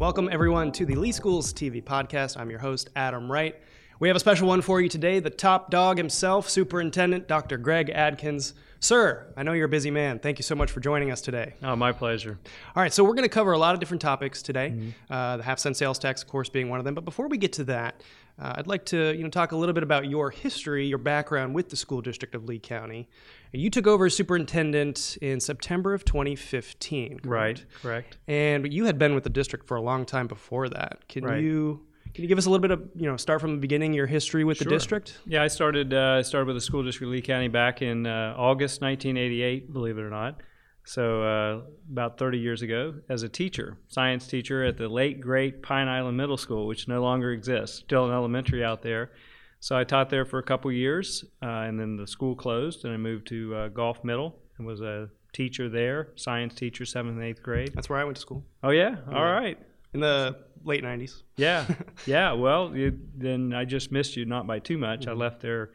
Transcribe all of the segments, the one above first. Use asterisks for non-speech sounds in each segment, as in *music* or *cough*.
Welcome, everyone, to the Lee Schools TV podcast. I'm your host, Adam Wright. We have a special one for you today the top dog himself, Superintendent Dr. Greg Adkins. Sir, I know you're a busy man. Thank you so much for joining us today. Oh, my pleasure. All right, so we're going to cover a lot of different topics today. Uh, the half cent sales tax, of course, being one of them. But before we get to that, uh, I'd like to you know talk a little bit about your history, your background with the school district of Lee County. You took over as superintendent in September of 2015. correct? Right, correct. And you had been with the district for a long time before that. Can Right. you can you give us a little bit of you know start from the beginning your history with the Sure. district? Yeah, I started uh, I started with the school district of Lee County back in uh, August 1988, believe it or not. So uh, about 30 years ago, as a teacher, science teacher at the late great Pine Island Middle School, which no longer exists, still an elementary out there. So I taught there for a couple years, uh, and then the school closed, and I moved to uh, Gulf Middle and was a teacher there, science teacher, seventh and eighth grade. That's where I went to school Oh yeah, all right. In the late 90s. Yeah, *laughs* yeah. Well, you, then I just missed you, not by too much. I left there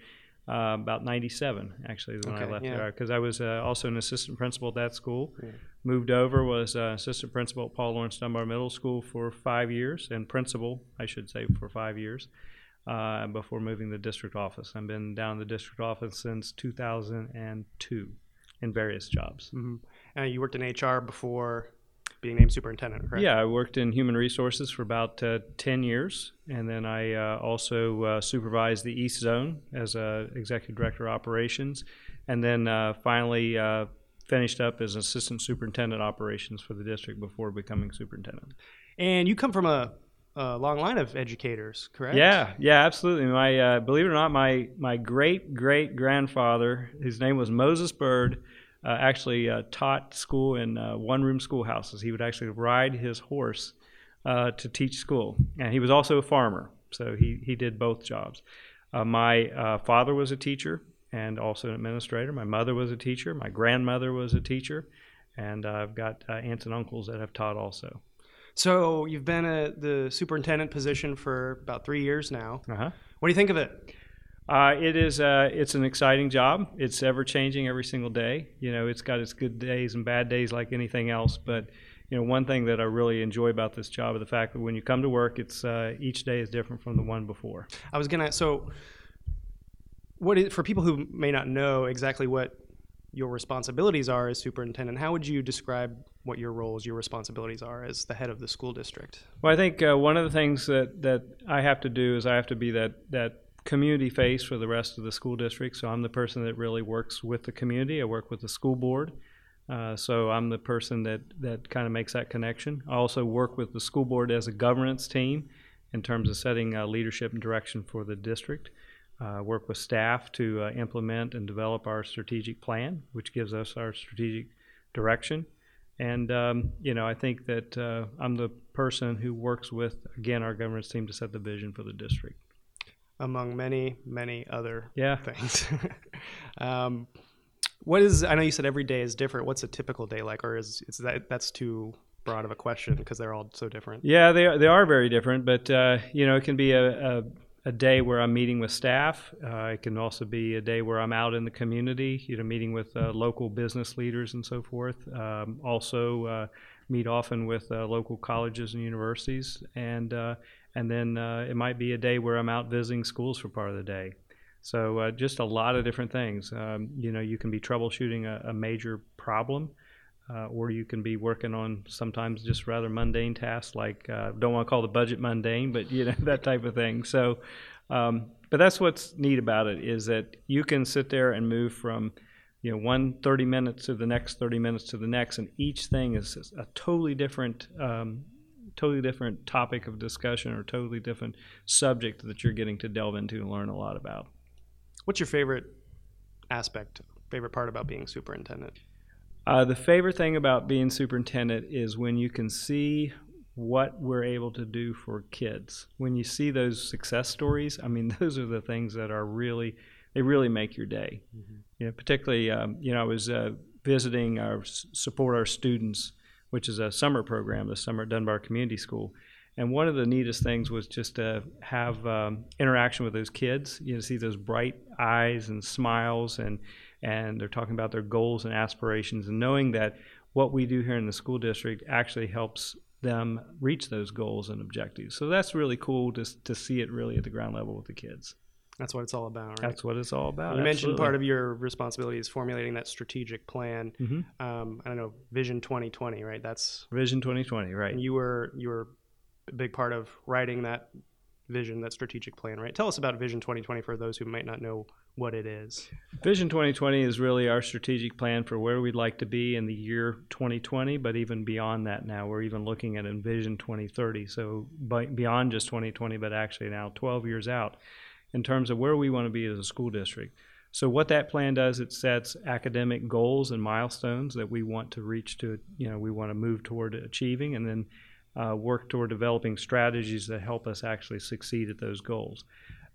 uh, about '97, actually, when I left yeah. there because I was uh, also an assistant principal at that school. Moved over, was uh, assistant principal at Paul Lawrence Dunbar Middle School for five years, and principal, I should say, for five years. Uh, before moving to the district office, I've been down in the district office since 2002 in various jobs. hmm Uh, you worked in HR before being named superintendent, correct? Yeah, I worked in human resources for about uh, 10 years, and then I uh, also uh, supervised the East Zone as uh, executive director of operations, and then uh, finally uh, finished up as assistant superintendent operations for the district before becoming superintendent. And you come from a, a long line of educators, correct? Yeah, yeah, absolutely. My uh, believe it or not, my my great great grandfather, his name was Moses Bird, uh, actually uh, taught school in uh, one room schoolhouses. He would actually ride his horse uh, to teach school, and he was also a farmer, so he he did both jobs. Uh, my uh, father was a teacher and also an administrator. My mother was a teacher. My grandmother was a teacher, and I've got uh, aunts and uncles that have taught also. So you've been at the superintendent position for about three years now. Uh huh. What do you think of it? Uh, it is. Uh, it's an exciting job. It's ever changing every single day. You know, it's got its good days and bad days like anything else. But you know, one thing that I really enjoy about this job is the fact that when you come to work, it's uh, each day is different from the one before. I was gonna. So, what is for people who may not know exactly what your responsibilities are as superintendent? How would you describe what your roles, your responsibilities are as the head of the school district? Well, I think uh, one of the things that, that I have to do is I have to be that, that community face for the rest of the school district. So I'm the person that really works with the community. I work with the school board. Uh, so I'm the person that, that kind of makes that connection. I also work with the school board as a governance team in terms of setting uh, leadership and direction for the district. Uh, work with staff to uh, implement and develop our strategic plan, which gives us our strategic direction. And um, you know, I think that uh, I'm the person who works with again our governance team to set the vision for the district. Among many, many other Yeah. things. *laughs* um, what is? I know you said every day is different. What's a typical day like, or is is that that's too broad of a question because they're all so different? Yeah, they are, they are very different, but uh, you know, it can be a, a, a day where I'm meeting with staff. Uh, it can also be a day where I'm out in the community, you know, meeting with uh, local business leaders and so forth. Um, also, uh, meet often with uh, local colleges and universities, and uh, and then uh, it might be a day where I'm out visiting schools for part of the day. So uh, just a lot of different things. Um, you know, you can be troubleshooting a, a major problem uh, or you can be working on sometimes just rather mundane tasks like uh, don't want to call the budget mundane, but you know *laughs* that type of thing. So, um, but that's what's neat about it is that you can sit there and move from you know one 30 minutes to the next 30 minutes to the next, and each thing is a totally different. Um, totally different topic of discussion or totally different subject that you're getting to delve into and learn a lot about. What's your favorite aspect, favorite part about being superintendent? Uh, the favorite thing about being superintendent is when you can see what we're able to do for kids. When you see those success stories, I mean, *laughs* those are the things that are really, they really make your day. You know, particularly, um, you know, I was uh, visiting our support our students, which is a summer program, the summer at Dunbar Community School. And one of the neatest things was just to have um, interaction with those kids. You know, see those bright eyes and smiles, and and they're talking about their goals and aspirations, and knowing that what we do here in the school district actually helps them reach those goals and objectives. So that's really cool to, to see it really at the ground level with the kids. That's what it's all about, right? That's what it's all about. You mentioned part of your responsibility is formulating that strategic plan. Mhm. Um, I don't know, Vision 2020, right? That's Vision 2020, right? and you were you were a big part of writing that vision, that strategic plan, right? Tell us about Vision 2020 for those who might not know what it is. Vision 2020 is really our strategic plan for where we'd like to be in the year 2020, but even beyond that now. We're even looking at Envision 2030. So by, beyond just 2020, but actually now 12 years out in terms of where we want to be as a school district. So what that plan does, it sets academic goals and milestones that we want to reach to, you know, we want to move toward achieving and then uh, work toward developing strategies that help us actually succeed at those goals.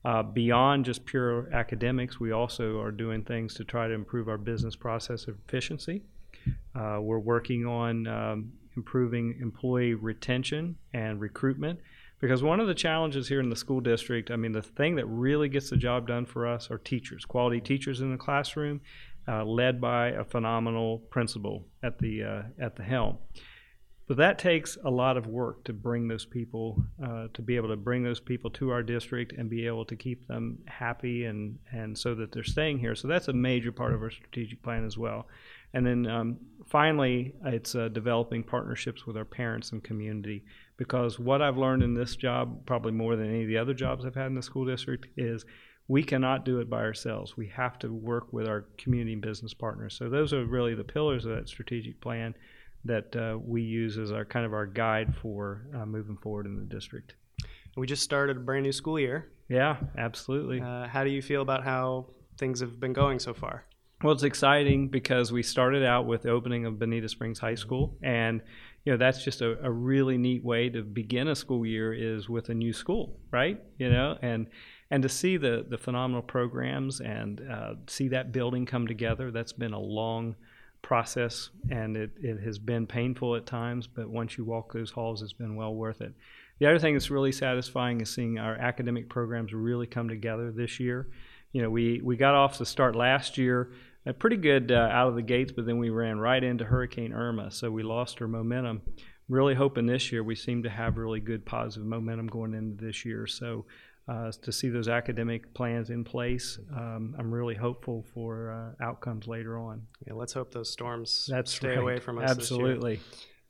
Uh, beyond just pure academics, we also are doing things to try to improve our business process efficiency. Uh, we're working on um, improving employee retention and recruitment because one of the challenges here in the school district, I mean, the thing that really gets the job done for us are teachers, quality teachers in the classroom, uh, led by a phenomenal principal at the uh, at the helm. But that takes a lot of work to bring those people, uh, to be able to bring those people to our district and be able to keep them happy and, and so that they're staying here. So that's a major part of our strategic plan as well. And then um, finally, it's uh, developing partnerships with our parents and community because what I've learned in this job, probably more than any of the other jobs I've had in the school district, is we cannot do it by ourselves. We have to work with our community and business partners. So those are really the pillars of that strategic plan that uh, we use as our kind of our guide for uh, moving forward in the district. We just started a brand new school year. Yeah, absolutely. Uh, how do you feel about how things have been going so far? Well, it's exciting because we started out with the opening of Bonita Springs High School, and you know that's just a, a really neat way to begin a school year is with a new school, right? You know, and and to see the the phenomenal programs and uh, see that building come together, that's been a long process and it, it has been painful at times, but once you walk those halls, it's been well worth it. The other thing that's really satisfying is seeing our academic programs really come together this year. You know, we, we got off the start last year uh, pretty good uh, out of the gates, but then we ran right into Hurricane Irma, so we lost our momentum. Really hoping this year we seem to have really good positive momentum going into this year. So uh, to see those academic plans in place, um, I'm really hopeful for uh, outcomes later on. Yeah, let's hope those storms That's stay right. away from us. Absolutely.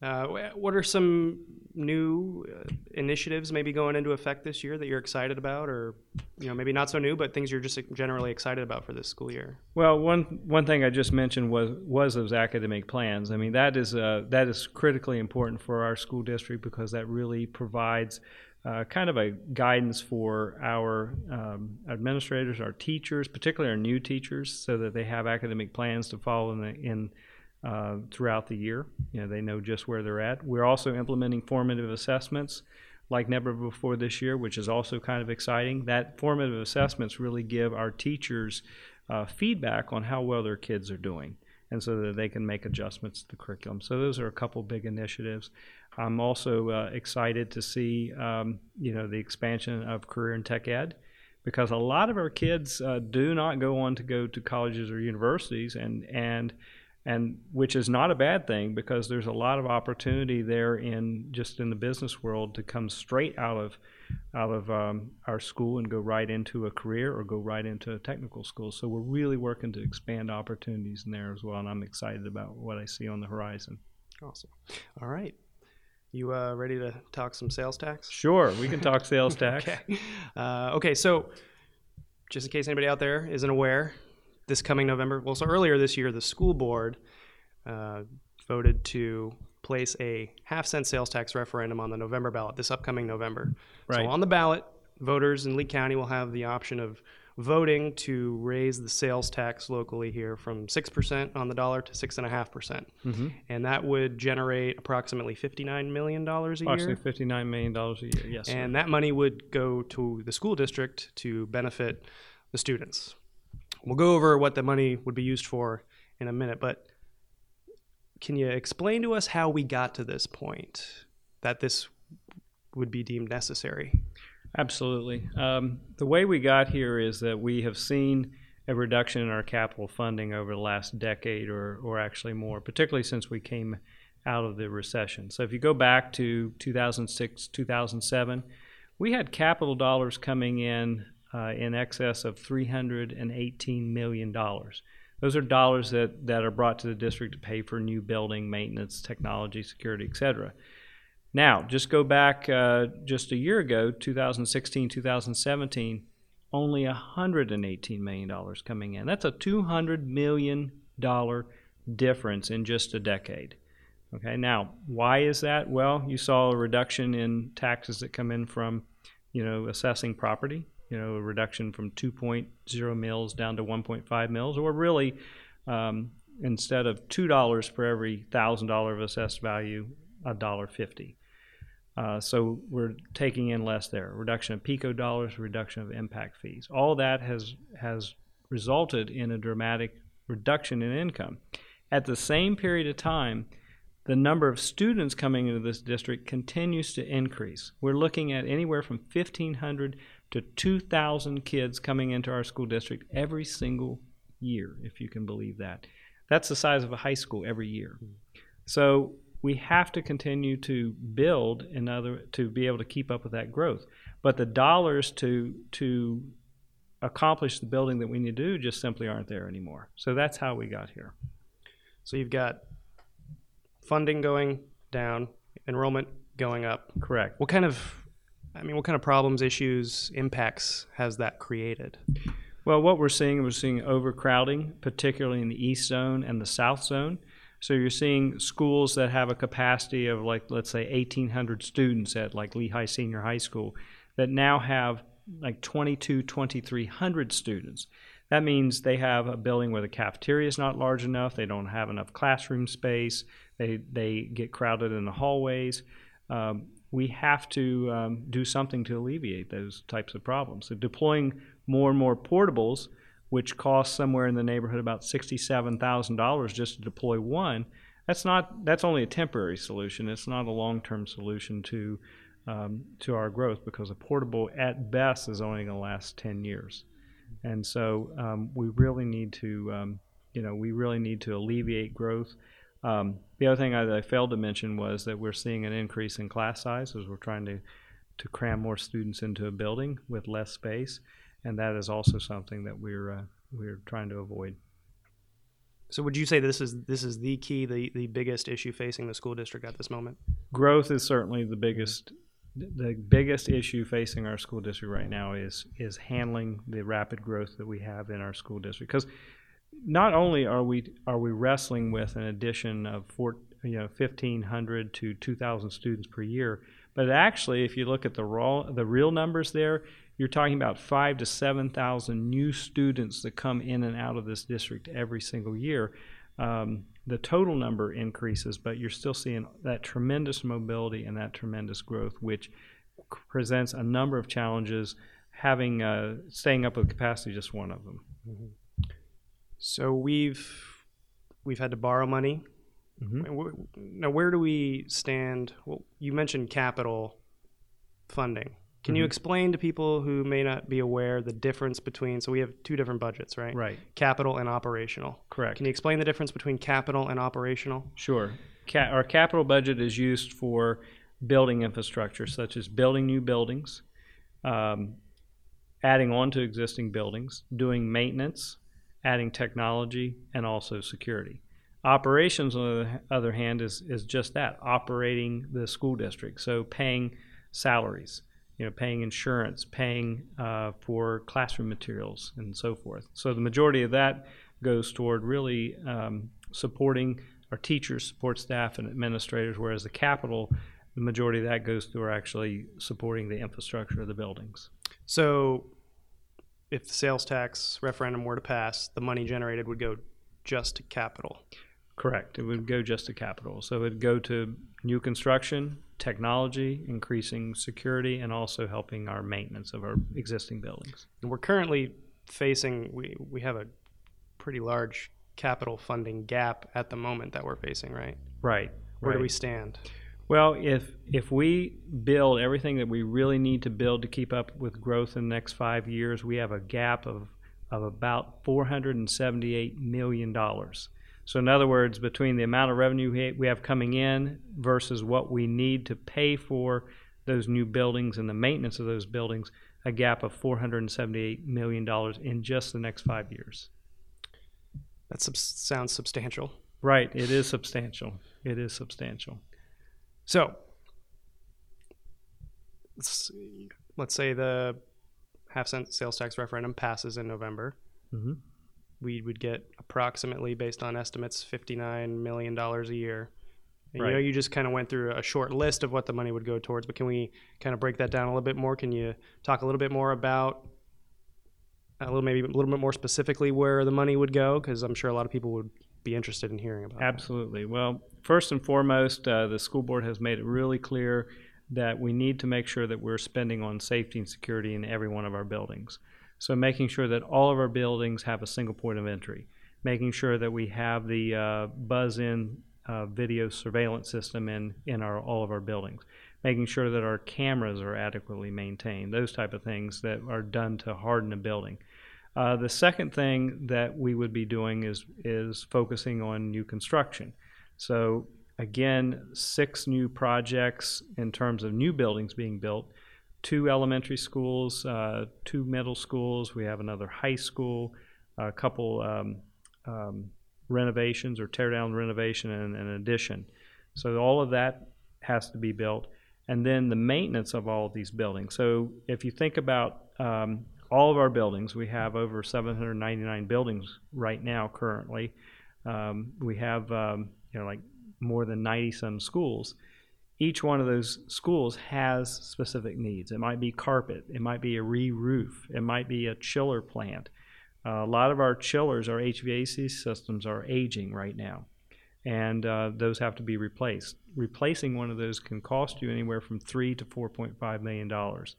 Uh, what are some new uh, initiatives maybe going into effect this year that you're excited about, or you know maybe not so new, but things you're just generally excited about for this school year? Well, one one thing I just mentioned was was those academic plans. I mean, that is uh, that is critically important for our school district because that really provides uh, kind of a guidance for our um, administrators, our teachers, particularly our new teachers, so that they have academic plans to follow in, the, in uh, throughout the year. You know, they know just where they're at. We're also implementing formative assessments like never before this year, which is also kind of exciting. That formative assessments really give our teachers uh, feedback on how well their kids are doing, and so that they can make adjustments to the curriculum. So those are a couple big initiatives. I'm also uh, excited to see, um, you know, the expansion of career and tech ed because a lot of our kids uh, do not go on to go to colleges or universities, and and and which is not a bad thing because there's a lot of opportunity there in just in the business world to come straight out of out of um, our school and go right into a career or go right into a technical school. So we're really working to expand opportunities in there as well, and I'm excited about what I see on the horizon. Awesome. All right. You uh, ready to talk some sales tax? Sure, we can talk sales *laughs* tax. Okay. Uh, okay. So, just in case anybody out there isn't aware, this coming November, well, so earlier this year, the school board uh, voted to place a half cent sales tax referendum on the November ballot this upcoming November. Right. So, on the ballot, voters in Lee County will have the option of voting to raise the sales tax locally here from 6% on the dollar to 6.5%. percent Mm-hmm. And that would generate approximately $59 million a year. Approximately fifty-nine million dollars a year. Yes, sir. And that money would go to the school district to benefit the students. We'll go over what the money would be used for in a minute, but can you explain to us how we got to this point that this would be deemed necessary? Absolutely. Um, the way we got here is that we have seen a reduction in our capital funding over the last decade or, or actually more, particularly since we came out of the recession. So if you go back to 2006, 2007, we had capital dollars coming in uh, in excess of $318 million. Those are dollars that, that are brought to the district to pay for new building, maintenance, technology, security, et cetera. Now, just go back uh, just a year ago, 2016, 2017, only $118 million coming in. That's a $200 million difference in just a decade. Okay, now why is that? Well, you saw a reduction in taxes that come in from, you know, assessing property. You know, a reduction from 2.0 mils down to 1.5 mils, or really, um, instead of two dollars for every thousand dollar of assessed value, a dollar fifty. Uh, so we're taking in less there. Reduction of PECO dollars, reduction of impact fees. All that has has resulted in a dramatic reduction in income. At the same period of time, the number of students coming into this district continues to increase. We're looking at anywhere from 1,500 to 2,000 kids coming into our school district every single year, if you can believe that. That's the size of a high school every year. Hmm. So we have to continue to build in other to be able to keep up with that growth. But the dollars to to accomplish the building that we need to do just simply aren't there anymore. So that's how we got here. So you've got funding going down, enrollment going up. Correct. What kind of, I mean, what kind of problems, issues, impacts has that created? Well, what we're seeing, we're seeing overcrowding, particularly in the east zone and the south zone. So you're seeing schools that have a capacity of like, let's say, 1,800 students at like Lehigh Senior High School that now have like 22, 2,300 students. That means they have a building where the cafeteria is not large enough, they don't have enough classroom space, they, they get crowded in the hallways. Um, we have to um, do something to alleviate those types of problems. So deploying more and more portables, which cost somewhere in the neighborhood about sixty-seven thousand dollars just to deploy one, that's not that's only a temporary solution. It's not a long-term solution to um, to our growth because a portable at best is only going to last ten years, and so um, we really need to um, you know we really need to alleviate growth. Um, the other thing I, I, failed to mention was that we're seeing an increase in class size as we're trying to, to cram more students into a building with less space, and that is also something that we're uh, we're trying to avoid. So, would you say this is this is the key, the the biggest issue facing the school district at this moment? Growth is certainly the biggest the biggest issue facing our school district right now is is handling the rapid growth that we have in our school district because not only are we are we wrestling with an addition of four, you know 1500 to 2000 students per year but actually if you look at the raw the real numbers there you're talking about 5 to 7000 new students that come in and out of this district every single year um, the total number increases but you're still seeing that tremendous mobility and that tremendous growth which presents a number of challenges having uh, staying up with capacity just one of them mm-hmm. So we've we've had to borrow money. Mm-hmm. Now, where do we stand? Well, you mentioned capital funding. Can mm-hmm. you explain to people who may not be aware the difference between? So we have two different budgets, right? Right. Capital and operational. Correct. Can you explain the difference between capital and operational? Sure. Ca- our capital budget is used for building infrastructure, such as building new buildings, um, adding on to existing buildings, doing maintenance, adding technology, and also security. Operations, on the other hand, is, is just that operating the school district. So paying salaries, you know, paying insurance, paying uh, for classroom materials, and so forth. So the majority of that goes toward really um, supporting our teachers, support staff, and administrators, whereas the capital, the majority of that goes to actually supporting the infrastructure of the buildings. So if the sales tax referendum were to pass, the money generated would go just to capital. Correct. It would go just to capital. So it would go to new construction, technology, increasing security, and also helping our maintenance of our existing buildings. And we're currently facing, we, we have a pretty large capital funding gap at the moment that we're facing, right? Right. Where right. do we stand? Well, if if we build everything that we really need to build to keep up with growth in the next five years, we have a gap of of about 478 million dollars. So, in other words, between the amount of revenue we have coming in versus what we need to pay for those new buildings and the maintenance of those buildings, a gap of $478 million in just the next five years. That sub- sounds substantial. Right. It is substantial. It is substantial. So, let's, let's say the half cent sales tax referendum passes in November. Mm-hmm. We would get approximately, based on estimates, $59 million a year. And, right. You know, you just kind of went through a short list of what the money would go towards, but can we kind of break that down a little bit more? Can you talk a little bit more about a little maybe a little bit more specifically where the money would go? Because I'm sure a lot of people would be interested in hearing about. Absolutely. That. Well, first and foremost, uh, the school board has made it really clear that we need to make sure that we're spending on safety and security in every one of our buildings. So making sure that all of our buildings have a single point of entry, making sure that we have the uh, buzz-in uh, video surveillance system in in our all of our buildings, making sure that our cameras are adequately maintained, those type of things that are done to harden a building. Uh, the second thing that we would be doing is is focusing on new construction. So again, six new projects in terms of new buildings being built. Two elementary schools, uh, two middle schools. We have another high school, a couple um, um, renovations or tear down renovation and an addition. So all of that has to be built. And then the maintenance of all of these buildings. So if you think about um, all of our buildings, we have over 799 buildings right now currently. Um, we have um, you know like more than 90 some schools. Each one of those schools has specific needs. It might be carpet, it might be a re roof, it might be a chiller plant. Uh, a lot of our chillers, our HVAC systems, are aging right now, and uh, those have to be replaced. Replacing one of those can cost you anywhere from three to four point five million dollars.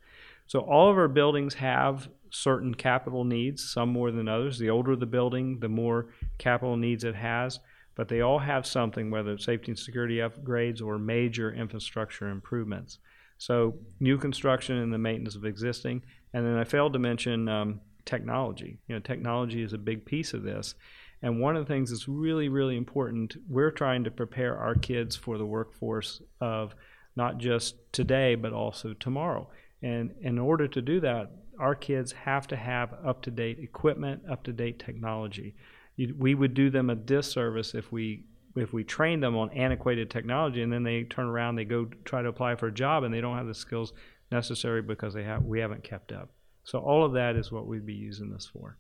So all of our buildings have certain capital needs, some more than others. The older the building, the more capital needs it has but they all have something, whether it's safety and security upgrades or major infrastructure improvements. So, new construction and the maintenance of existing. And then I failed to mention um, technology. You know, technology is a big piece of this. And one of the things that's really, really important, we're trying to prepare our kids for the workforce of not just today, but also tomorrow. And in order to do that, our kids have to have up to date equipment, up to date technology. You, we would do them a disservice if we if we train them on antiquated technology and then they turn around they go try to apply for a job and they don't have the skills necessary because they have we haven't kept up. So all of that is what we'd be using this for.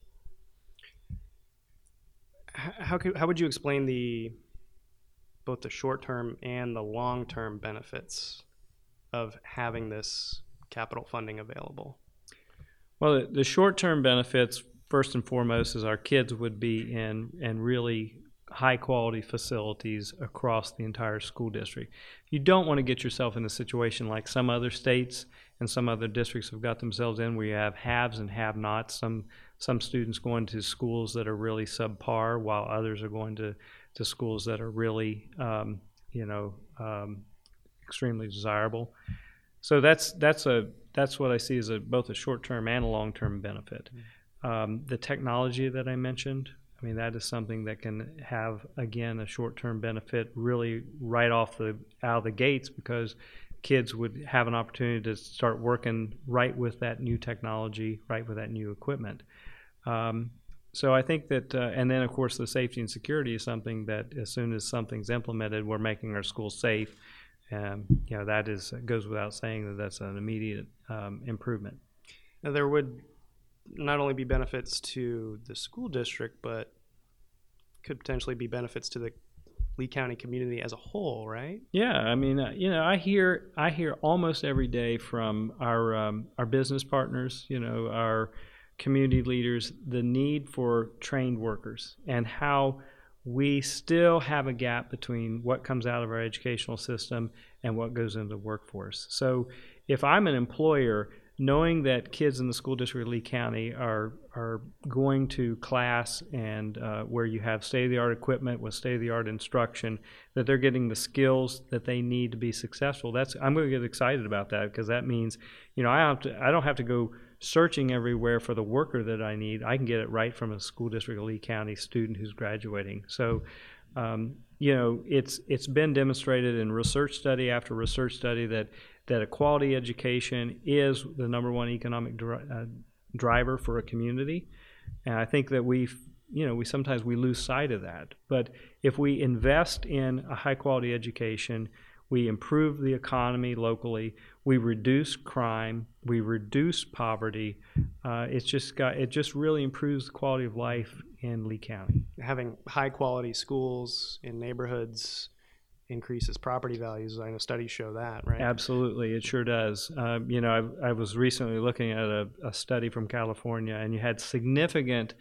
How could, how would you explain the both the short term and the long term benefits of having this capital funding available well the, short term benefits first and foremost is our kids would be in in really high quality facilities across the entire school district. You don't want to get yourself in a situation like some other states and some other districts have got themselves in where you have haves and have nots. Some some students going to schools that are really subpar while others are going to, to schools that are really um, you know um, extremely desirable. So that's that's a that's what I see as a both a short term and a long term benefit. Mm-hmm. Um, the technology that I mentioned, I mean, that is something that can have, again, a short term benefit really right off the out of the gates because kids would have an opportunity to start working right with that new technology, right with that new equipment. Um, so I think that, uh, and then of course the safety and security is something that as soon as something's implemented, we're making our schools safe. Um, you know that is goes without saying that that's an immediate um, improvement. Now there would not only be benefits to the school district, but could potentially be benefits to the Lee County community as a whole, right? Yeah, I mean, uh, you know, I hear I hear almost every day from our um, our business partners, you know, our community leaders, the need for trained workers and how we still have a gap between what comes out of our educational system and what goes into the workforce. So, if I'm an employer knowing that kids in the school district of Lee County are are going to class and uh, where you have state of the art equipment with state of the art instruction, that they're getting the skills that they need to be successful. That's I'm going to get excited about that because that means you know I have to I don't have to go searching everywhere for the worker that I need. I can get it right from a school district of Lee County student who's graduating. So Um, you know, it's it's been demonstrated in research study after research study that that a quality education is the number one economic dri- uh, driver for a community, and I think that we you know we sometimes we lose sight of that. But if we invest in a high quality education, we improve the economy locally, we reduce crime, we reduce poverty. Uh, it's just got it just really improves the quality of life in Lee County. Having high quality schools in neighborhoods increases property values. I know studies show that, right? Absolutely, it sure does. Um, you know, I, I, was recently looking at a, a, study from California, and you had significant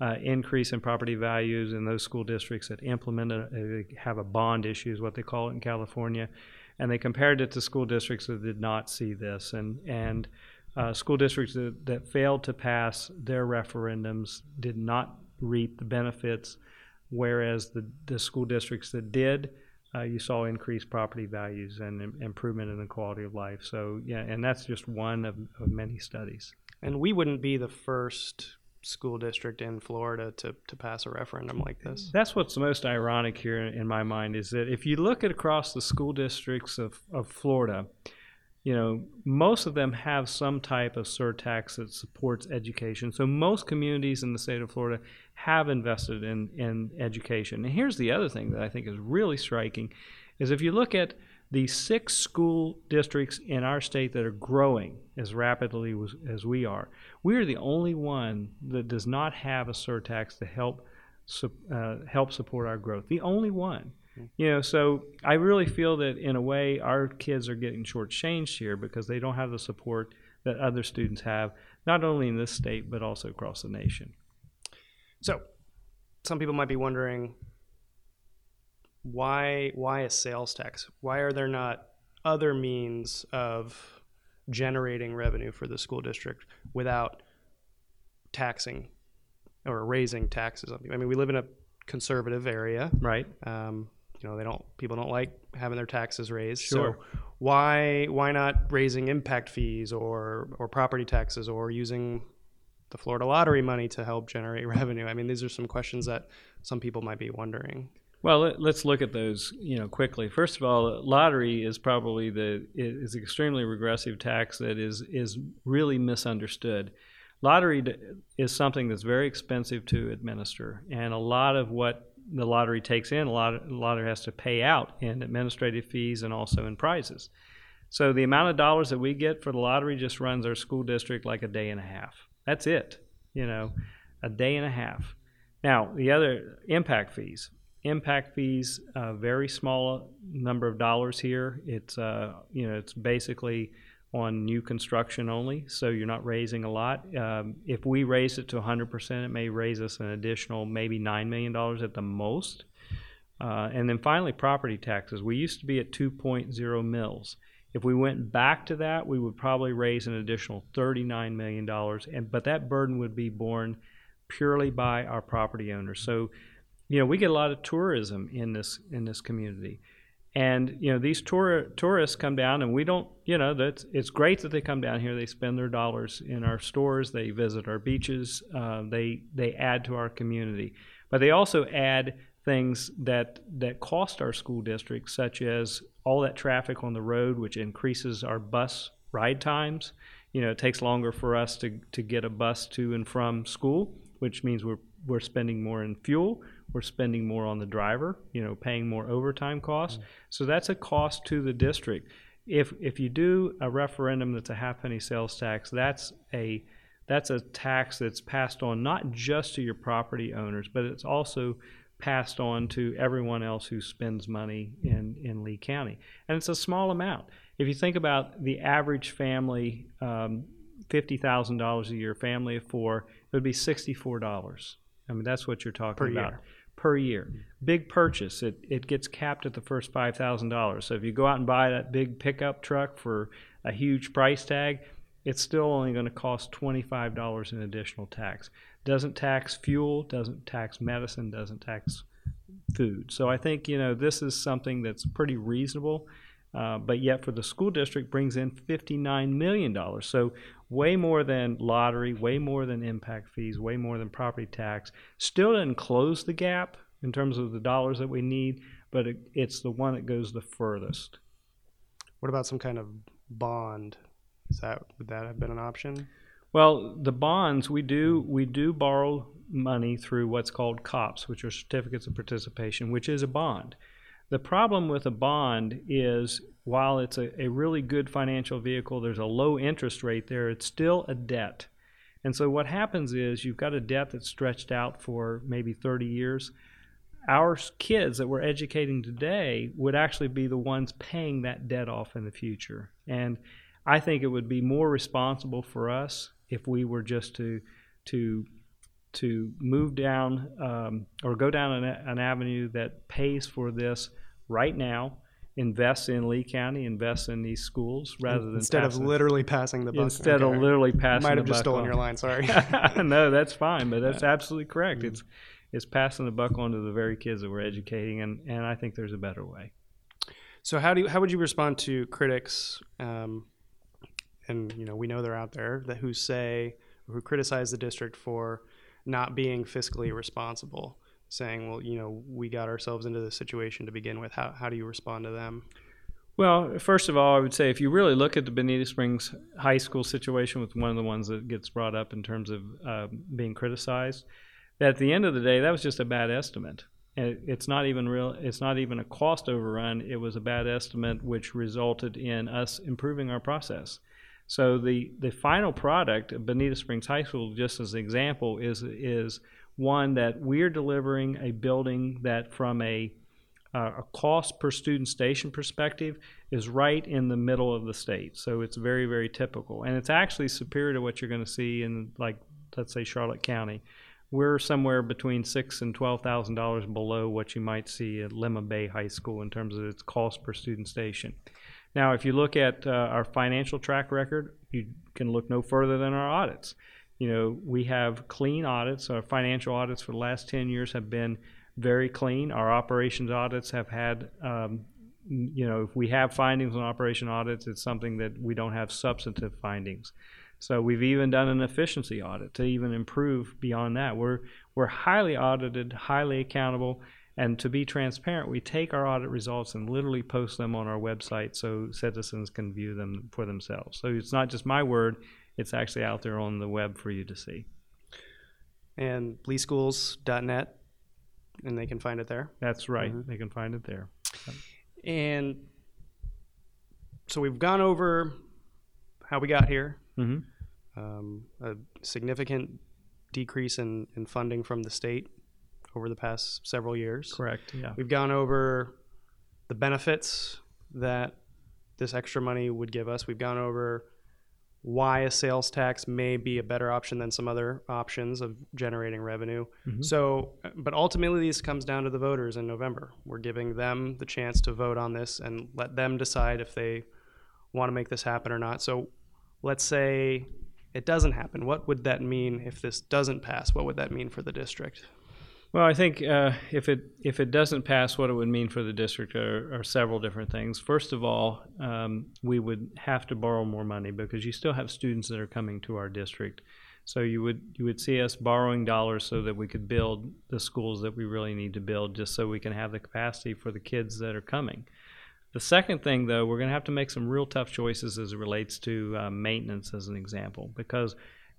uh, increase in property values in those school districts that implemented, uh, have a bond issue, is what they call it in California and they compared it to school districts that did not see this, and and uh, school districts that, that failed to pass their referendums did not reap the benefits, whereas the the school districts that did. Uh, you saw increased property values and Im- improvement in the quality of life. So, yeah, and that's just one of, of many studies. And we wouldn't be the first school district in Florida to, to pass a referendum like this. That's what's most ironic here in my mind is that if you look at across the school districts of, of Florida, you know, most of them have some type of surtax that supports education. So most communities in the state of Florida have invested in, in education. And here's the other thing that I think is really striking is if you look at the six school districts in our state that are growing as rapidly as we are, we are the only one that does not have a surtax to help uh, help support our growth. The only one. Mm-hmm. You know, so I really feel that in a way our kids are getting shortchanged here because they don't have the support that other students have, not only in this state but also across the nation. So, some people might be wondering why why a sales tax? Why are there not other means of generating revenue for the school district without taxing or raising taxes on people? I mean, we live in a conservative area, right? Um, you know, they don't people don't like having their taxes raised. Sure. So why why not raising impact fees or or property taxes or using the Florida lottery money to help generate *laughs* revenue? I mean, these are some questions that some people might be wondering. Well, let's look at those, you know, quickly. First of all, lottery is probably the is extremely regressive tax that is is really misunderstood. Lottery is something that's very expensive to administer, and a lot of what the lottery takes in, a lot of, a lottery has to pay out in administrative fees and also in prizes. So the amount of dollars that we get for the lottery just runs our school district like a day and a half. That's it, you know, a day and a half. Now the other impact fees impact fees, a very small number of dollars here. It's uh, you know it's basically on new construction only, so you're not raising a lot. Um, if we raise it to 100%, it may raise us an additional maybe $9 million at the most. Uh, and then finally, property taxes. We used to be at 2.0 mills. If we went back to that, we would probably raise an additional $39 million, and, but that burden would be borne purely by our property owners. So you know, we get a lot of tourism in this in this community. And you know these tour, tourists come down, and we don't. You know that's it's great that they come down here. They spend their dollars in our stores. They visit our beaches. Uh, they they add to our community, but they also add things that that cost our school district, such as all that traffic on the road, which increases our bus ride times. You know, it takes longer for us to to get a bus to and from school, which means we're we're spending more in fuel we're spending more on the driver, you know, paying more overtime costs. Mm-hmm. So that's a cost to the district. If if you do a referendum that's a half penny sales tax, that's a that's a tax that's passed on not just to your property owners, but it's also passed on to everyone else who spends money in, in Lee County. And it's a small amount. If you think about the average family, um, $50,000 a year family of four, it would be $64. I mean, that's what you're talking per about. Year per year. Big purchase, it, it gets capped at the first $5,000. So if you go out and buy that big pickup truck for a huge price tag, it's still only going to cost $25 in additional tax. Doesn't tax fuel, doesn't tax medicine, doesn't tax food. So I think, you know, this is something that's pretty reasonable. Uh, but yet for the school district brings in $59 million. So way more than lottery, way more than impact fees, way more than property tax. Still doesn't close the gap in terms of the dollars that we need, but it, it's the one that goes the furthest. What about some kind of bond? Is that would that have been an option? Well, the bonds we do we do borrow money through what's called COPS, which are certificates of participation, which is a bond. The problem with a bond is while it's a, a really good financial vehicle, there's a low interest rate there, it's still a debt. And so what happens is you've got a debt that's stretched out for maybe 30 years. Our kids that we're educating today would actually be the ones paying that debt off in the future. And I think it would be more responsible for us if we were just to to to move down um, or go down an, an, avenue that pays for this right now, invests in Lee County, invests in these schools rather than instead of literally passing the buck. Instead okay. of literally passing. Might have just stolen on. your line. Sorry. *laughs* no, that's fine, but that's yeah. absolutely correct. Mm-hmm. It's it's passing the buck on to the very kids that we're educating, and and I think there's a better way. So how do you, how would you respond to critics? Um, and you know we know they're out there that who say who criticize the district for not being fiscally responsible, saying, well, you know, we got ourselves into this situation to begin with. How, how do you respond to them? Well, first of all, I would say if you really look at the Bonita Springs High School situation, with one of the ones that gets brought up in terms of uh, being criticized, that at the end of the day, that was just a bad estimate. It's not even real. It's not even a cost overrun. It was a bad estimate, which resulted in us improving our process. So the, the final product of Bonita Springs High School, just as an example, is is one that we're delivering a building that from a uh, a cost per student station perspective is right in the middle of the state. So it's very very typical, and it's actually superior to what you're going to see in like let's say Charlotte County. We're somewhere between six and twelve thousand dollars below what you might see at Lemon Bay High School in terms of its cost per student station. Now, if you look at uh, our financial track record, you can look no further than our audits. You know, we have clean audits. Our financial audits for the last 10 years have been very clean. Our operations audits have had, um, you know, if we have findings on operation audits, it's something that we don't have substantive findings. So we've even done an efficiency audit to even improve beyond that. We're we're highly audited, highly accountable, and to be transparent, we take our audit results and literally post them on our website so citizens can view them for themselves. So it's not just my word, it's actually out there on the web for you to see. And leeschools.net, and they can find it there. That's right. Mm-hmm. They can find it there. And so we've gone over how we got here, mm-hmm. um, a significant decrease in, in funding from the state over the past several years. Correct. Yeah. We've gone over the benefits that this extra money would give us. We've gone over why a sales tax may be a better option than some other options of generating revenue. Mm-hmm. So, but ultimately, this comes down to the voters in November. We're giving them the chance to vote on this and let them decide if they want to make this happen or not. So, let's say it doesn't happen. What would that mean if this doesn't pass? What would that mean for the district? Well, I think uh, if it if it doesn't pass, what it would mean for the district are, are several different things. First of all, um, we would have to borrow more money because you still have students that are coming to our district. So you would you would see us borrowing dollars so that we could build the schools that we really need to build, just so we can have the capacity for the kids that are coming. The second thing, though, we're going to have to make some real tough choices as it relates to uh, maintenance, as an example, because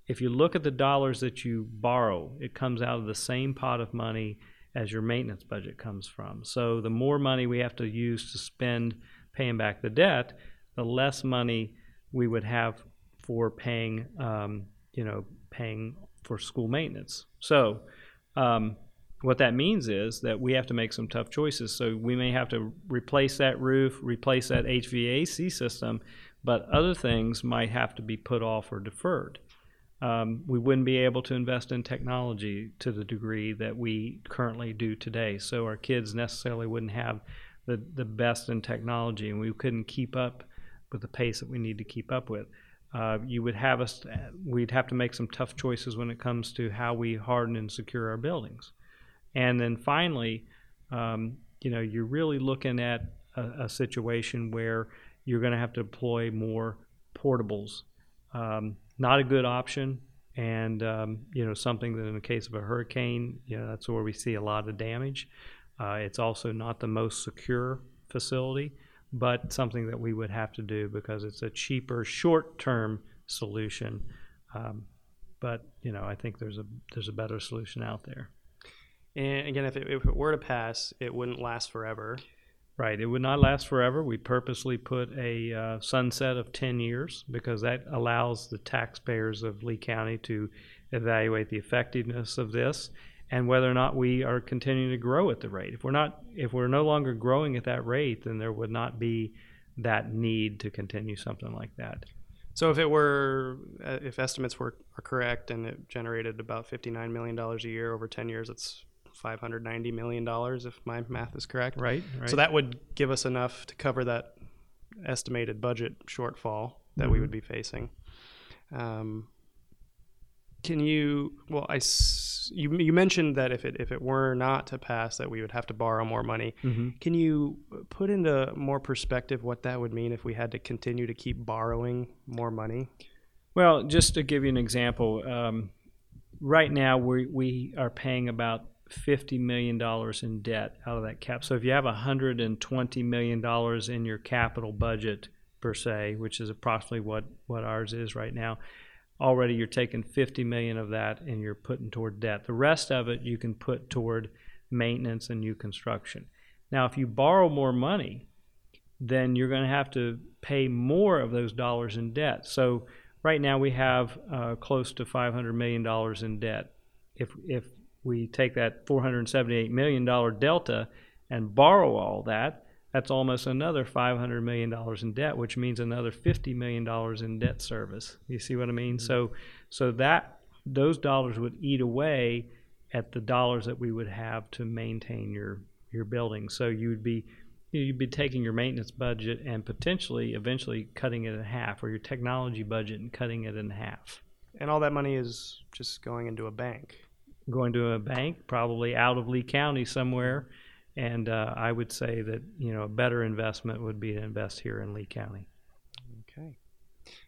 if you look at the dollars that you borrow, it comes out of the same pot of money as your maintenance budget comes from. So the more money we have to use to spend paying back the debt, the less money we would have for paying, um, you know, paying for school maintenance. So um, what that means is that we have to make some tough choices. So we may have to replace that roof, replace that HVAC system, but other things might have to be put off or deferred um, we wouldn't be able to invest in technology to the degree that we currently do today. So our kids necessarily wouldn't have the, the best in technology, and we couldn't keep up with the pace that we need to keep up with. Uh, you would have us, we'd have to make some tough choices when it comes to how we harden and secure our buildings. And then finally, um, you know, you're really looking at a, a situation where you're going to have to deploy more portables. Um, not a good option and um, you know something that in the case of a hurricane, you know that's where we see a lot of damage. Uh, it's also not the most secure facility, but something that we would have to do because it's a cheaper short-term solution. Um, but you know, I think there's a there's a better solution out there. And again, if it, if it were to pass, it wouldn't last forever. Right. It would not last forever. We purposely put a uh, sunset of 10 years because that allows the taxpayers of Lee County to evaluate the effectiveness of this and whether or not we are continuing to grow at the rate. If we're not if we're no longer growing at that rate, then there would not be that need to continue something like that. So if it were, uh, if estimates were are correct, and it generated about fifty nine million dollars a year over ten years, it's five hundred ninety million dollars if my math is correct. Right, right. So that would give us enough to cover that estimated budget shortfall that mm-hmm. we would be facing. Um, can you? Well, I you you mentioned that if it if it were not to pass, that we would have to borrow more money. Mm-hmm. Can you put into more perspective what that would mean if we had to continue to keep borrowing more money? Well, just to give you an example, um, right now we we are paying about fifty million dollars in debt out of that cap. So if you have hundred and twenty million dollars in your capital budget per se, which is approximately what what ours is right now, already you're taking fifty million of that and you're putting toward debt. The rest of it you can put toward maintenance and new construction. Now, if you borrow more money, then you're going to have to pay more of those dollars in debt. So right now we have uh, close to 500 million dollars in debt. If if we take that $478 million delta and borrow all that, that's almost another $500 million in debt, which means another $50 million in debt service. You see what I mean? Mm-hmm. So, so that those dollars would eat away at the dollars that we would have to maintain your your building. So you'd be you'd be taking your maintenance budget and potentially eventually cutting it in half, or your technology budget and cutting it in half. And all that money is just going into a bank going to a bank, probably out of Lee County somewhere. And uh, I would say that you know a better investment would be to invest here in Lee County. Okay.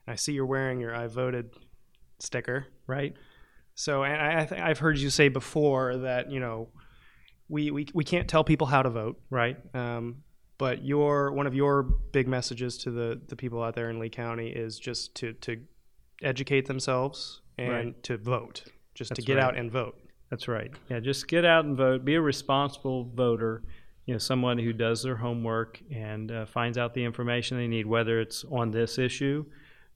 I see you're wearing your "I voted" sticker, right? So, and I, th- I've heard you say before that you know we, we we can't tell people how to vote, right? Um, but your one of your big messages to the the people out there in Lee County is just to to educate themselves and right. to vote, just That's to get right. out and vote. That's right. Yeah, just get out and vote. Be a responsible voter. You know, someone who does their homework and uh, finds out the information they need, whether it's on this issue.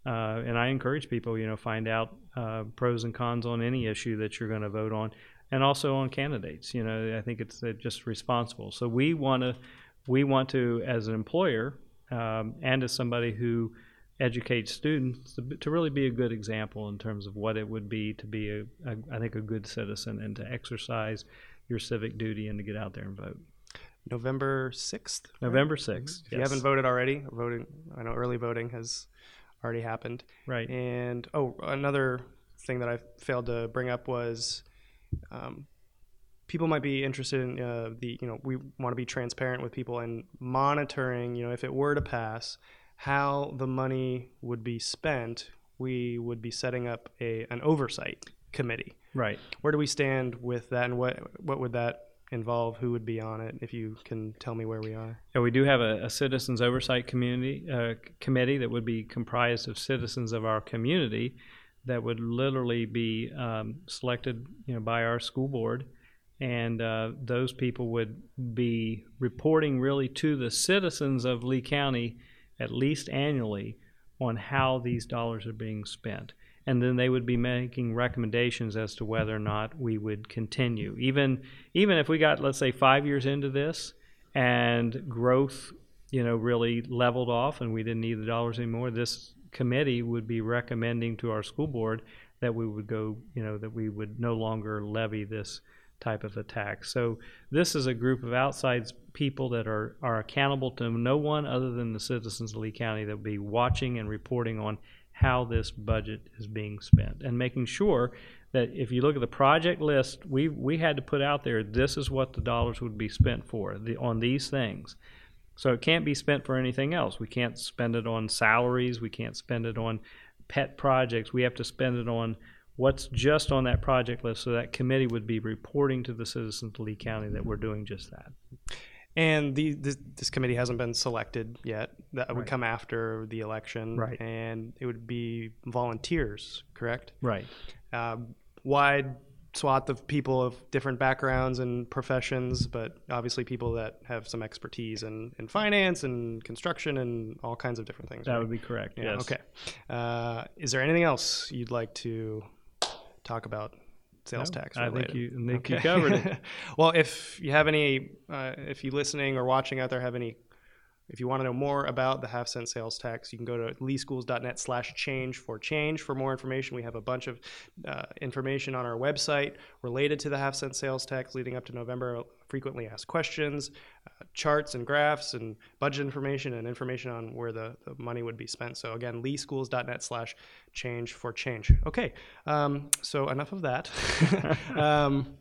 Uh, and I encourage people, you know, find out uh, pros and cons on any issue that you're going to vote on, and also on candidates. You know, I think it's uh, just responsible. So we want to, we want to, as an employer, um, and as somebody who educate students to, to, really be a good example in terms of what it would be to be a, a, I think a good citizen and to exercise your civic duty and to get out there and vote. November sixth. November sixth. If yes. you haven't voted already, voting. I know early voting has already happened. Right. And oh, another thing that I failed to bring up was. Um, people might be interested in uh, the you know we want to be transparent with people and monitoring you know if it were to pass how the money would be spent, we would be setting up a an oversight committee. Right. Where do we stand with that, and what what would that involve? Who would be on it? If you can tell me where we are. Yeah, we do have a, a citizens oversight community uh, committee that would be comprised of citizens of our community that would literally be um, selected, you know, by our school board and uh, those people would be reporting really to the citizens of Lee County at least annually on how these dollars are being spent. And then they would be making recommendations as to whether or not we would continue. Even even if we got, let's say, five years into this and growth, you know, really leveled off and we didn't need the dollars anymore, this committee would be recommending to our school board that we would go, you know, that we would no longer levy this type of attack. So this is a group of outside people that are, are accountable to no one other than the citizens of Lee County that will be watching and reporting on how this budget is being spent and making sure that if you look at the project list, we, we had to put out there this is what the dollars would be spent for the, on these things. So it can't be spent for anything else. We can't spend it on salaries. We can't spend it on pet projects. We have to spend it on what's just on that project list. So that committee would be reporting to the citizens of Lee County that we're doing just that. And the this, this committee hasn't been selected yet. That would Right. come after the election, Right. And it would be volunteers, correct? Right. Um, wide swath of people of different backgrounds and professions, but obviously people that have some expertise in, in finance and construction and all kinds of different things. That right? would be correct. Yeah, yes. Okay. Uh, is there anything else you'd like to talk about sales No, tax? I think you- I think you covered it. *laughs* well, if you have any, uh, if you listening or watching out there have any, if you want to know more about the half cent sales tax, you can go to leeschools.net slash change for change for more information. We have a bunch of uh, information on our website related to the half cent sales tax leading up to November, frequently asked questions, uh, charts and graphs and budget information and information on where the, the money would be spent. So again, leeschools.net slash change for change. Okay, um, so enough of that. *laughs* um,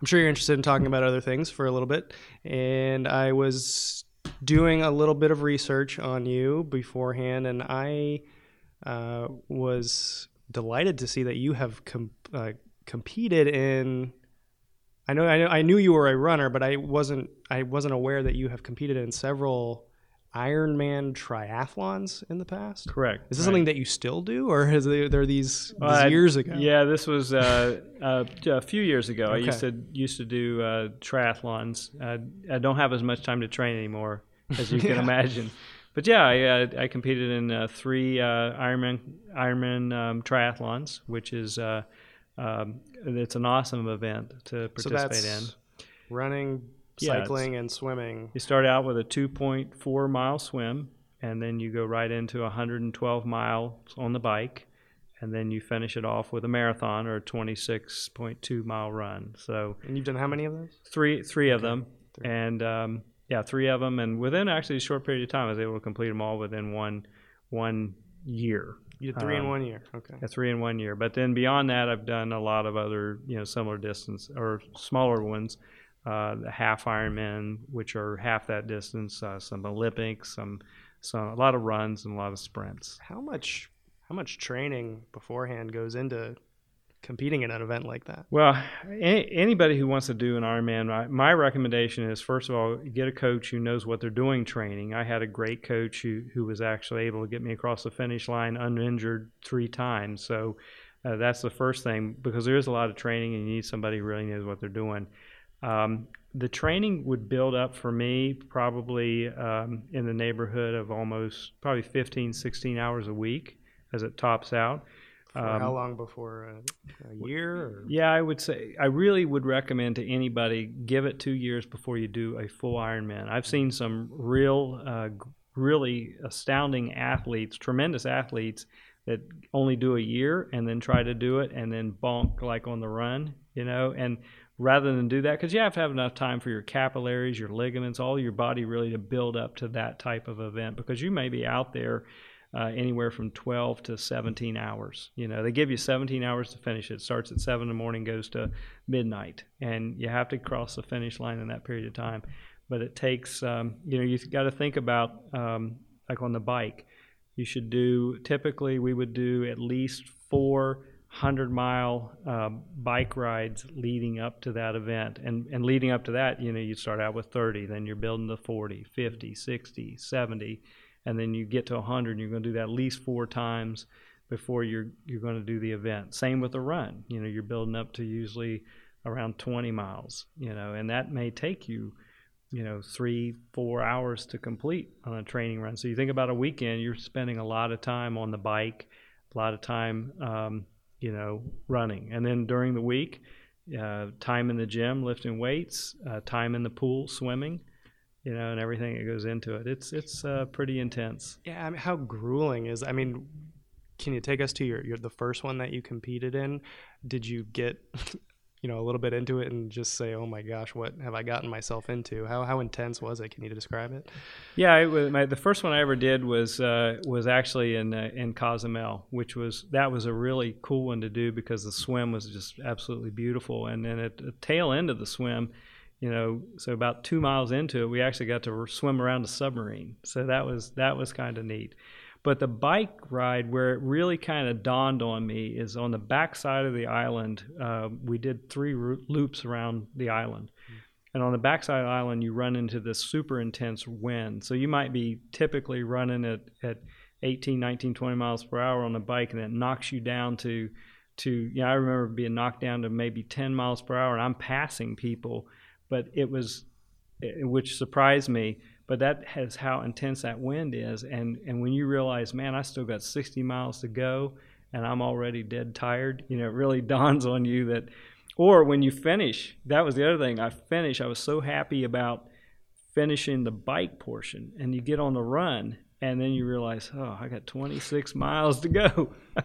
I'm sure you're interested in talking about other things for a little bit. And I was doing a little bit of research on you beforehand, and I uh, was delighted to see that you have com- uh, competed in. I know, I know, I knew you were a runner, but I wasn't. I wasn't aware that you have competed in several Ironman triathlons in the past. Correct. Is this right. something that you still do, or is there, there these, these I- years ago? Yeah, this was uh, uh, a few years ago. I used to used to do uh, triathlons. Uh, I don't have as much time to train anymore, as you *laughs* can Yeah. imagine. But yeah, I, uh, I competed in uh, three uh, Ironman Ironman um, triathlons, which is uh, um, it's an awesome event to So participate that's in. running, Yeah, cycling, and swimming. You start out with a 2.4 mile swim, and then you go right into 112 miles on the bike, and then you finish it off with a marathon or a 26.2 mile run. So And you've done how many of those? three three of them, three. and um, yeah, three of them, and within actually a short period of time, I was able to complete them all within one one year. You did three in Um, one year. Okay. Three in one year. But then beyond that, I've done a lot of other, you know, similar distance or smaller ones, uh, the half Ironman, which are half that distance, uh, some Olympics, some, some a lot of runs and a lot of sprints. How much how much training beforehand goes into competing in an event like that? Well, any, anybody who wants to do an Ironman, my, my recommendation is first of all get a coach who knows what they're doing training. I had a great coach who who was actually able to get me across the finish line uninjured three times. So uh, that's the first thing because there is a lot of training and you need somebody who really knows what they're doing. Um, the training would build up for me probably um, in the neighborhood of almost probably 15, 16 hours a week as it tops out. Um, how long before a, a year? Or? yeah, I would say I really would recommend to anybody give it two years before you do a full Ironman. I've seen some real, uh, really astounding athletes, tremendous athletes that only do a year and then try to do it and then bonk like on the run, you know, and rather than do that because you have to have enough time for your capillaries, your ligaments, all your body really to build up to that type of event because you may be out there uh, anywhere from 12 to 17 hours. You know, they give you 17 hours to finish it. Starts at 7 in the morning, goes to midnight. And you have to cross the finish line in that period of time. But it takes, um, you know, you've got to think about, um, like on the bike, you should do, typically, we would do at least four 100 mile um, bike rides leading up to that event. And, and leading up to that, you know, you start out with 30, then you're building to 40, 50, 60, 70 and then you get to 100 and you're going to do that at least four times before you're you're going to do the event. Same with a run. You know you're building up to usually around 20 miles you know and that may take you you know three four hours to complete on a training run. So you think about a weekend you're spending a lot of time on the bike a lot of time um, you know running. And then during the week uh, time in the gym lifting weights uh, time in the pool swimming you know, and everything that goes into it. It's it's uh, pretty intense. Yeah, I mean, how grueling is? I mean, can you take us to your, your the first one that you competed in? Did you get, *laughs* you know, a little bit into it and just say, "Oh my gosh, what have I gotten myself into?" How how intense was it? Can you describe it? Yeah, it was, my, the first one I ever did was uh, was actually in uh, in Cozumel, which was that was a really cool one to do because the swim was just absolutely beautiful, and then at the tail end of the swim. You know, so about two miles into it, we actually got to swim around a submarine. So that was that was kind of neat. But the bike ride, where it really kind of dawned on me, is on the back side of the island. Uh, we did three ro- loops around the island. And on the backside of the island, you run into this super intense wind. So you might be typically running at, at 18, 19, 20 miles per hour on a bike, and it knocks you down to, to you know, I remember being knocked down to maybe 10 miles per hour, and I'm passing people. But it was, eh, which surprised me but that has how intense that wind is. And and when you realize man i still got 60 miles to go and i'm already dead tired you know it really *laughs* dawns on you that or when you finish that was the other thing i finished i was so happy about finishing the bike portion. And you get on the run and then you realize oh i got 26 miles to go. *laughs*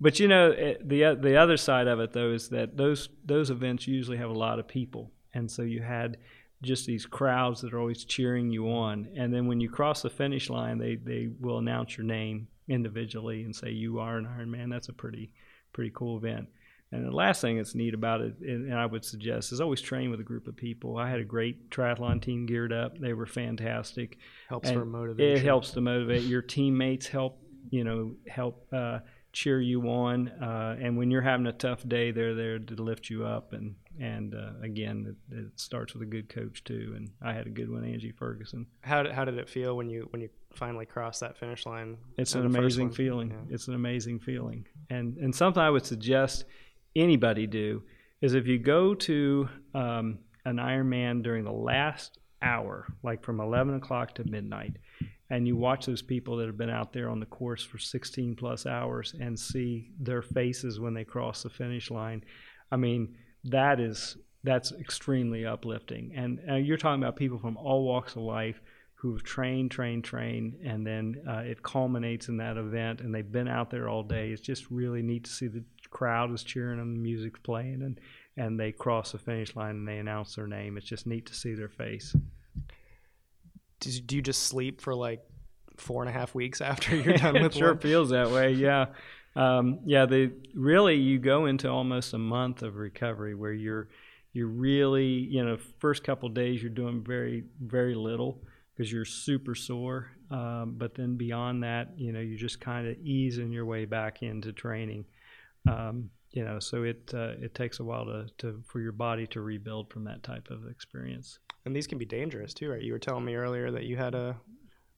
But you know eh, the the other side of it though is that those those events usually have a lot of people and so you had just these crowds that are always cheering you on. And then when you cross the finish line, they, they will announce your name individually and say you are an Iron Man. That's a pretty pretty cool event. And the last thing that's neat about it, and I would suggest, is always train with a group of people. I had a great triathlon team geared up; they were fantastic. Helps and for motivation. It helps to motivate your teammates. Help you know help uh, cheer you on. Uh, and when you're having a tough day, they're there to lift you up. And and uh, again, it, it, starts with a good coach too. And I had a good one, Angie Ferguson. How did, how did it feel when you when you finally crossed that finish line? It's an amazing feeling. Yeah. It's an amazing feeling. And and something I would suggest anybody do is if you go to um, an Ironman during the last hour, like from 11 o'clock to midnight, and you watch those people that have been out there on the course for 16 plus hours and see their faces when they cross the finish line i mean that is that's extremely uplifting. And uh, you're talking about people from all walks of life who've trained trained trained and then uh, it culminates in that event and they've been out there all day. It's just really neat to see the crowd is cheering them the music's playing and and they cross the finish line and they announce their name. It's just neat to see their face. Do you just sleep for like four and a half weeks *laughs* after you're *laughs* done with it sure feels that way yeah um, yeah they really you go into almost a month of recovery where you're you're really you know first couple days you're doing very very little because you're super sore um, but then beyond that you know you're just kind of easing your way back into training um, you know so it uh, it takes a while to, to for your body to rebuild from that type of experience and these can be dangerous too, right? You were telling me earlier that you had a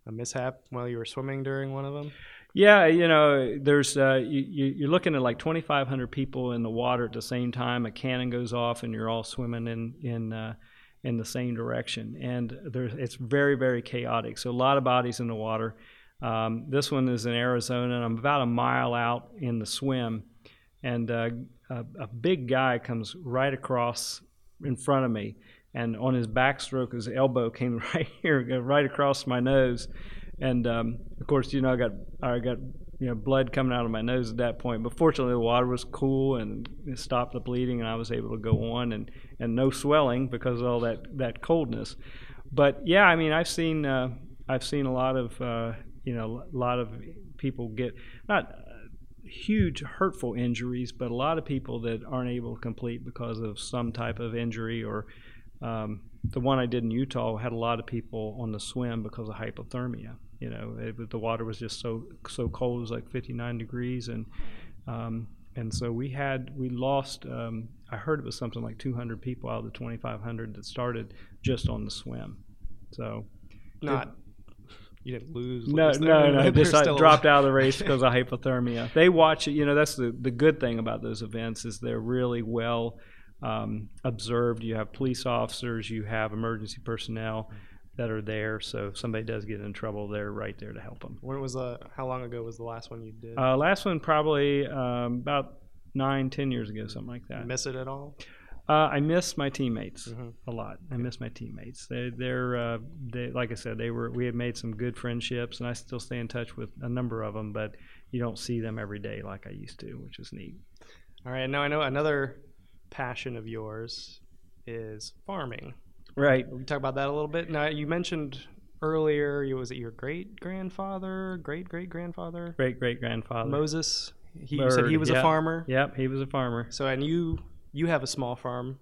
a mishap while you were swimming during one of them. Yeah, you know, there's uh, you, you're looking at like 2,500 people in the water at the same time. A cannon goes off, and you're all swimming in in uh, in the same direction, and there's it's very very chaotic. So a lot of bodies in the water. Um, this one is in Arizona, and I'm about a mile out in the swim, and uh, a, a big guy comes right across in front of me and on his backstroke, his elbow came *laughs* right here, right across my nose, and um, of course, you know, I got I got you know blood coming out of my nose at that point. But fortunately, the water was cool and it stopped the bleeding, and I was able to go on and and no swelling because of all that that coldness. But yeah, I mean, I've seen uh, I've seen a lot of uh, you know a lot of people get not huge hurtful injuries, but a lot of people that aren't able to complete because of some type of injury or um, the one I did in Utah had a lot of people on the swim because of hypothermia. You know, it, the water was just so so cold; it was like 59 degrees, and um, and so we had we lost. Um, I heard it was something like 200 people out of the 2,500 that started just on the swim. So not. It, you didn't lose. No, no, no. Just I dropped out of the *laughs* race because of hypothermia. They watch it. You know, that's the the good thing about those events is they're really well um, observed. You have police officers, you have emergency personnel that are there. So if somebody does get in trouble, they're right there to help them. When was the? How long ago was the last one you did? Uh, last one probably um, about nine, ten years ago, something like that. Miss it at all? Uh, I miss my teammates mm-hmm. a lot. I miss my teammates. They, they're, uh, they, like I said, they were. We had made some good friendships, and I still stay in touch with a number of them. But you don't see them every day like I used to, which is neat. All right. Now I know another passion of yours is farming. Right. We talk about that a little bit. Now you mentioned earlier, you was it your great grandfather, great great grandfather, great great grandfather Moses? He Bird, said he was yep. a farmer. Yep, he was a farmer. So and you you have a small farm,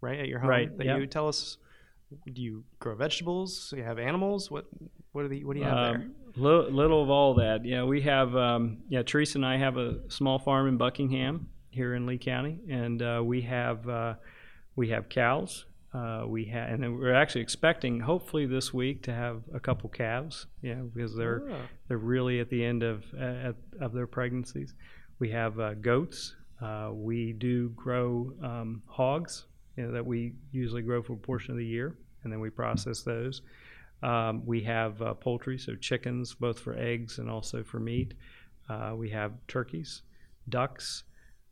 right, at your home. Right. That yep. you tell us. Do you grow vegetables? Do you have animals? What What do, the, what do you have um, there? Little, little, of all that. Yeah, we have. Um, yeah, Teresa and I have a small farm in Buckingham here in Lee County, and uh, we have uh, we have cows. Uh, we have, and we're actually expecting, hopefully this week, to have a couple calves. Yeah, because they're oh. they're really at the end of uh, of their pregnancies. We have uh, goats. Uh, we do grow um, hogs, you know, that we usually grow for a portion of the year, and then we process those. Um, we have uh, poultry, so chickens, both for eggs and also for meat. Uh, we have turkeys, ducks,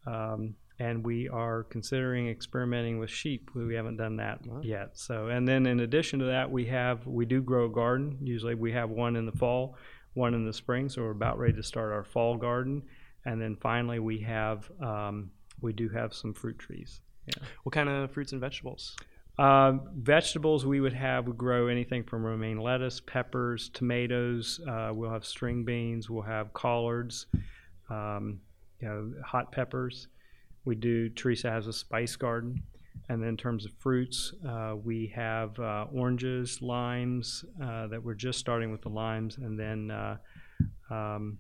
um, and we are considering experimenting with sheep. We haven't done that yet. So, and then in addition to that, we have we do grow a garden. Usually, we have one in the fall, one in the spring. So we're about ready to start our fall garden, and then finally we have um, we do have some fruit trees. Yeah. What kind of fruits and vegetables? Uh, vegetables we would have would grow anything from romaine lettuce, peppers, tomatoes. Uh, we'll have string beans. We'll have collards, um, you know, hot peppers. We do. Teresa has a spice garden, and then in terms of fruits, uh, we have uh, oranges, limes uh, that we're just starting with the limes, and then uh, um,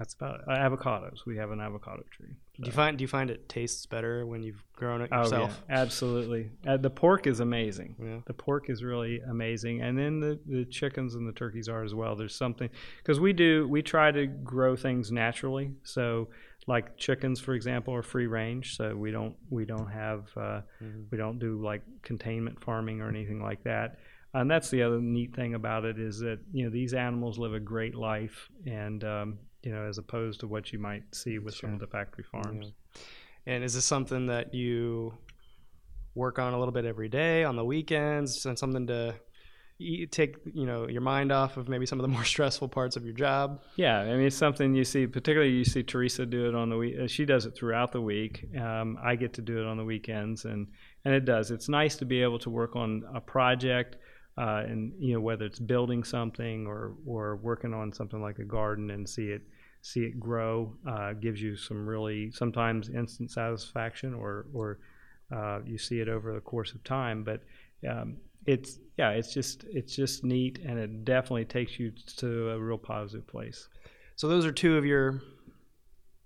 that's about uh, avocados. We have an avocado tree. So. Do you find do you find it tastes better when you've grown it yourself? Oh, yeah, absolutely. Uh, the pork is amazing. Yeah. The pork is really amazing, and then the, the chickens and the turkeys are as well. There's something because we do we try to grow things naturally. So like chickens, for example, are free range. So we don't we don't have uh, mm-hmm. we don't do like containment farming or anything like that. And that's the other neat thing about it is that you know these animals live a great life, and um, you know, as opposed to what you might see with sure. some of the factory farms. Yeah. And is this something that you work on a little bit every day on the weekends and something to take you know your mind off of maybe some of the *laughs* more stressful parts of your job. Yeah i mean it's something you see particularly you see teresa do it on the week she does it throughout the week. Um, i get to do it on the weekends and and it does. It's nice to be able to work on a project uh, and you know whether it's building something or or working on something like a garden and see it see it grow uh, gives you some really sometimes instant satisfaction or or uh, you see it over the course of time. But um, it's yeah it's just it's just neat and it definitely takes you to a real positive place so those are two of your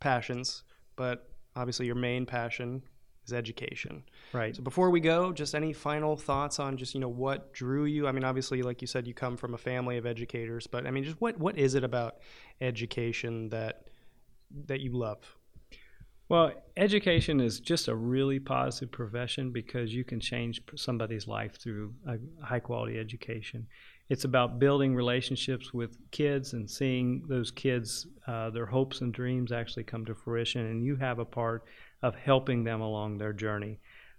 passions but obviously your main passion is education. Right. So before we go, just any final thoughts on just you know what drew you? I mean, obviously, like you said, you come from a family of educators, but I mean, just what what is it about education that that you love? Well, education is just a really positive profession because you can change somebody's life through a high quality education. It's about building relationships with kids and seeing those kids, uh, their hopes and dreams actually come to fruition, and you have a part of helping them along their journey.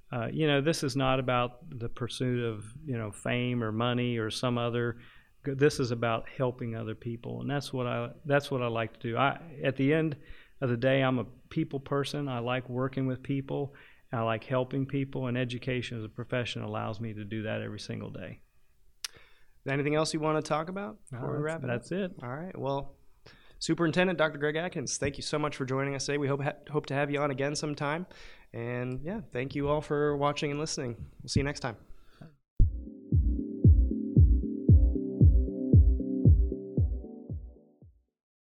Uh, you know, this is not about the pursuit of you know fame or money or some other. This is about helping other people, and that's what I that's what I like to do. I at the end of the day, I'm a people person. I like working with people. I like helping people, and education as a profession allows me to do that every single day. Anything else you want to talk about before no, we wrap it? That's it. All right. Well, Superintendent Dr. Greg Adkins, thank you so much for joining us today. We hope ha- hope to have you on again sometime. And yeah, thank you all for watching and listening. We'll see you next time.